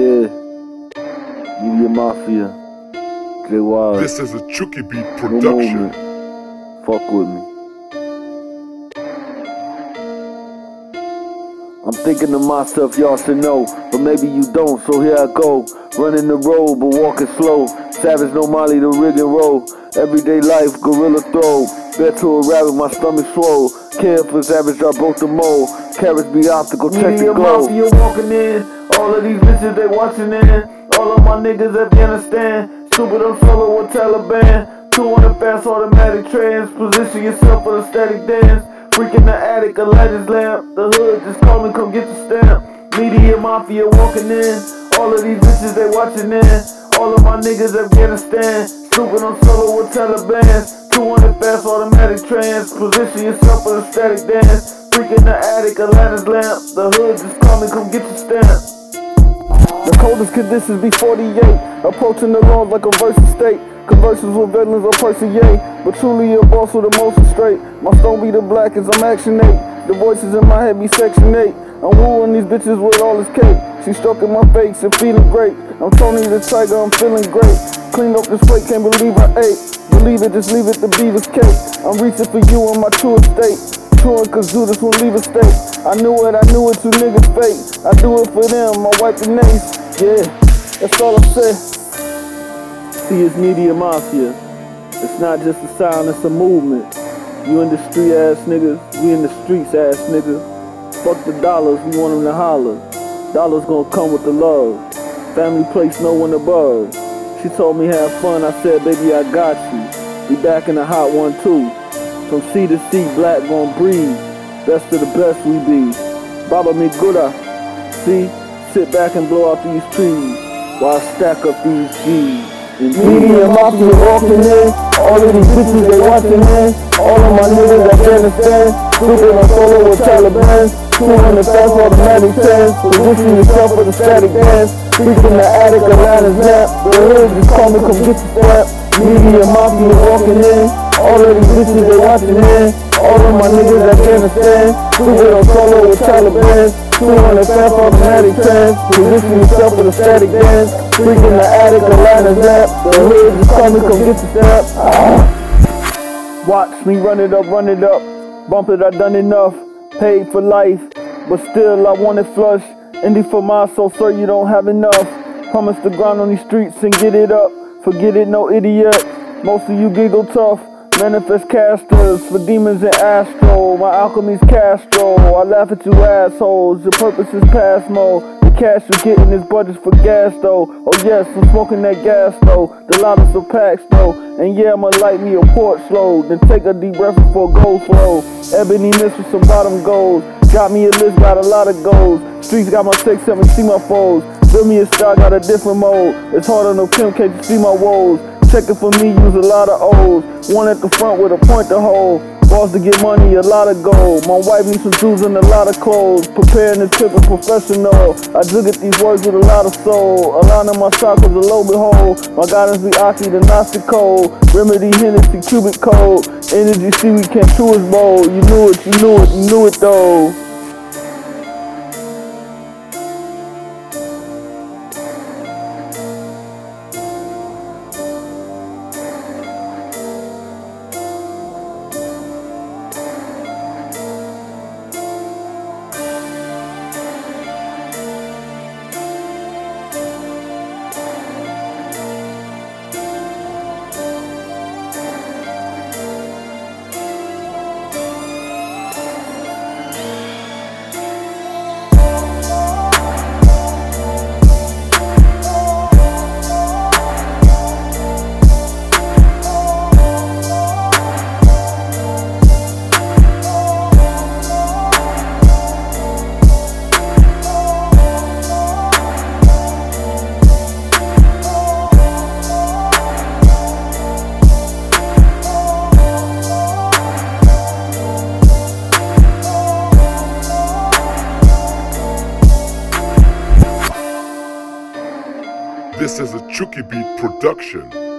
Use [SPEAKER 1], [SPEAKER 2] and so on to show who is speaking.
[SPEAKER 1] Yeah. Media Mafia. J Wild.
[SPEAKER 2] This is a Chucky Beat production.
[SPEAKER 1] movement. Fuck with me. I'm thinking to myself, y'all should know, but maybe you don't, so here I go. Running the road, but walking slow. Savage, no Molly, the rig and roll. Everyday life, gorilla throw. Bet to a rabbit, my stomach swole. Care for savage, I broke the mold. Carrots be optical, check the
[SPEAKER 3] Media
[SPEAKER 1] glow.
[SPEAKER 3] mafia walking in. All of these bitches they watching in. All of my niggas Afghanistan. Stupid I'm solo with Taliban. 200 fast automatic trans. Position yourself for the static dance. Freak in the attic, a lighter's lamp. The hood just call me, come get your stamp. Media mafia walking in. All of these bitches they watching in. All of my niggas Afghanistan. Stupid I'm solo with Taliban. 200 fast automatic trans. Position yourself for the static dance. Freak in the attic, a ladder's lamp. The hood just call me, come get your stamp.
[SPEAKER 1] Coldest conditions be 48. Approaching the laws like a versus state. Converses with of Percy Yay. But truly a boss with emotion straight. My stone be the blackest, I'm action 8. The voices in my head be section 8. I'm wooing these bitches with all this cake. She stroking my face and feeling great. I'm Tony the Tiger, I'm feeling great. Clean up this plate, can't believe I ate. Believe it, just leave it to Beaver's cake. I'm reaching for you in my true estate. Cause Judas won't leave a state. I knew it, I knew it, two niggas fake. I do it for them, I wipe the names. Yeah, that's all I say. See, it's media mafia. It's not just a sound, it's a movement. You in the street ass niggas, we in the streets ass niggas. Fuck the dollars, we want them to holler. Dollars gonna come with the love. Family place no one above. She told me have fun, I said, baby, I got you. Be back in the hot one too. From sea to sea, black gon' breathe. Best of the best we be. Baba gooda. See, sit back and blow out these trees while I stack up these G's. And
[SPEAKER 3] Media mafia walking in. All of these bitches they watching in. All of my niggas Afghanistan. Stupid I'm solo with Taliban. 200 fast automatic tens. Position yourself for the static dance. Freak in the attic, a ladder's nap. The hood just call me, come get your stamp. Media mafia walking in. All of these bitches they watching in. All of my niggas Afghanistan. Stupid I'm solo with Taliban. 200 fast automatic tens. Position yourself for the static dance. Freak in the attic, a ladder's nap. The hood just call me, come get stamp. Ah.
[SPEAKER 1] Watch me run it up, run it up. Bump it, I done enough. Paid for life, but still I want it flush. Indie for my soul, sir, you don't have enough. Promise to grind on these streets and get it up. Forget it, no idiot. Most of you giggle tough. Manifest casters for demons and astro. My alchemy's Castro. I laugh at you assholes. Your purpose is past mode. The cash you're getting is budget for gas though. Oh yes, I'm smoking that gas though. The loudest of packs though. And yeah, I'ma light me a port load. Then take a deep breath before gold flow. Ebony mist with some bottom goals. Got me a list, got a lot of goals. Streets got my six, seven, see my foes. Build me a star, got a different mode. It's hard on no pimp, can't you see my woes? Checking for me, use a lot of O's. One at the front with a point to hold. Balls to get money, a lot of gold. My wife needs some jewels and a lot of clothes. Preparing this trip, a professional. I do get these words with a lot of soul. A lot Aligning my chakras, a low behold. My guidance be Aki, the Gnostic code. Remedy, Hennessy, cubic code. Energy, see, we can't chew his bowl. You knew it, you knew it, you knew it though.
[SPEAKER 2] This is a Chucky Beat production.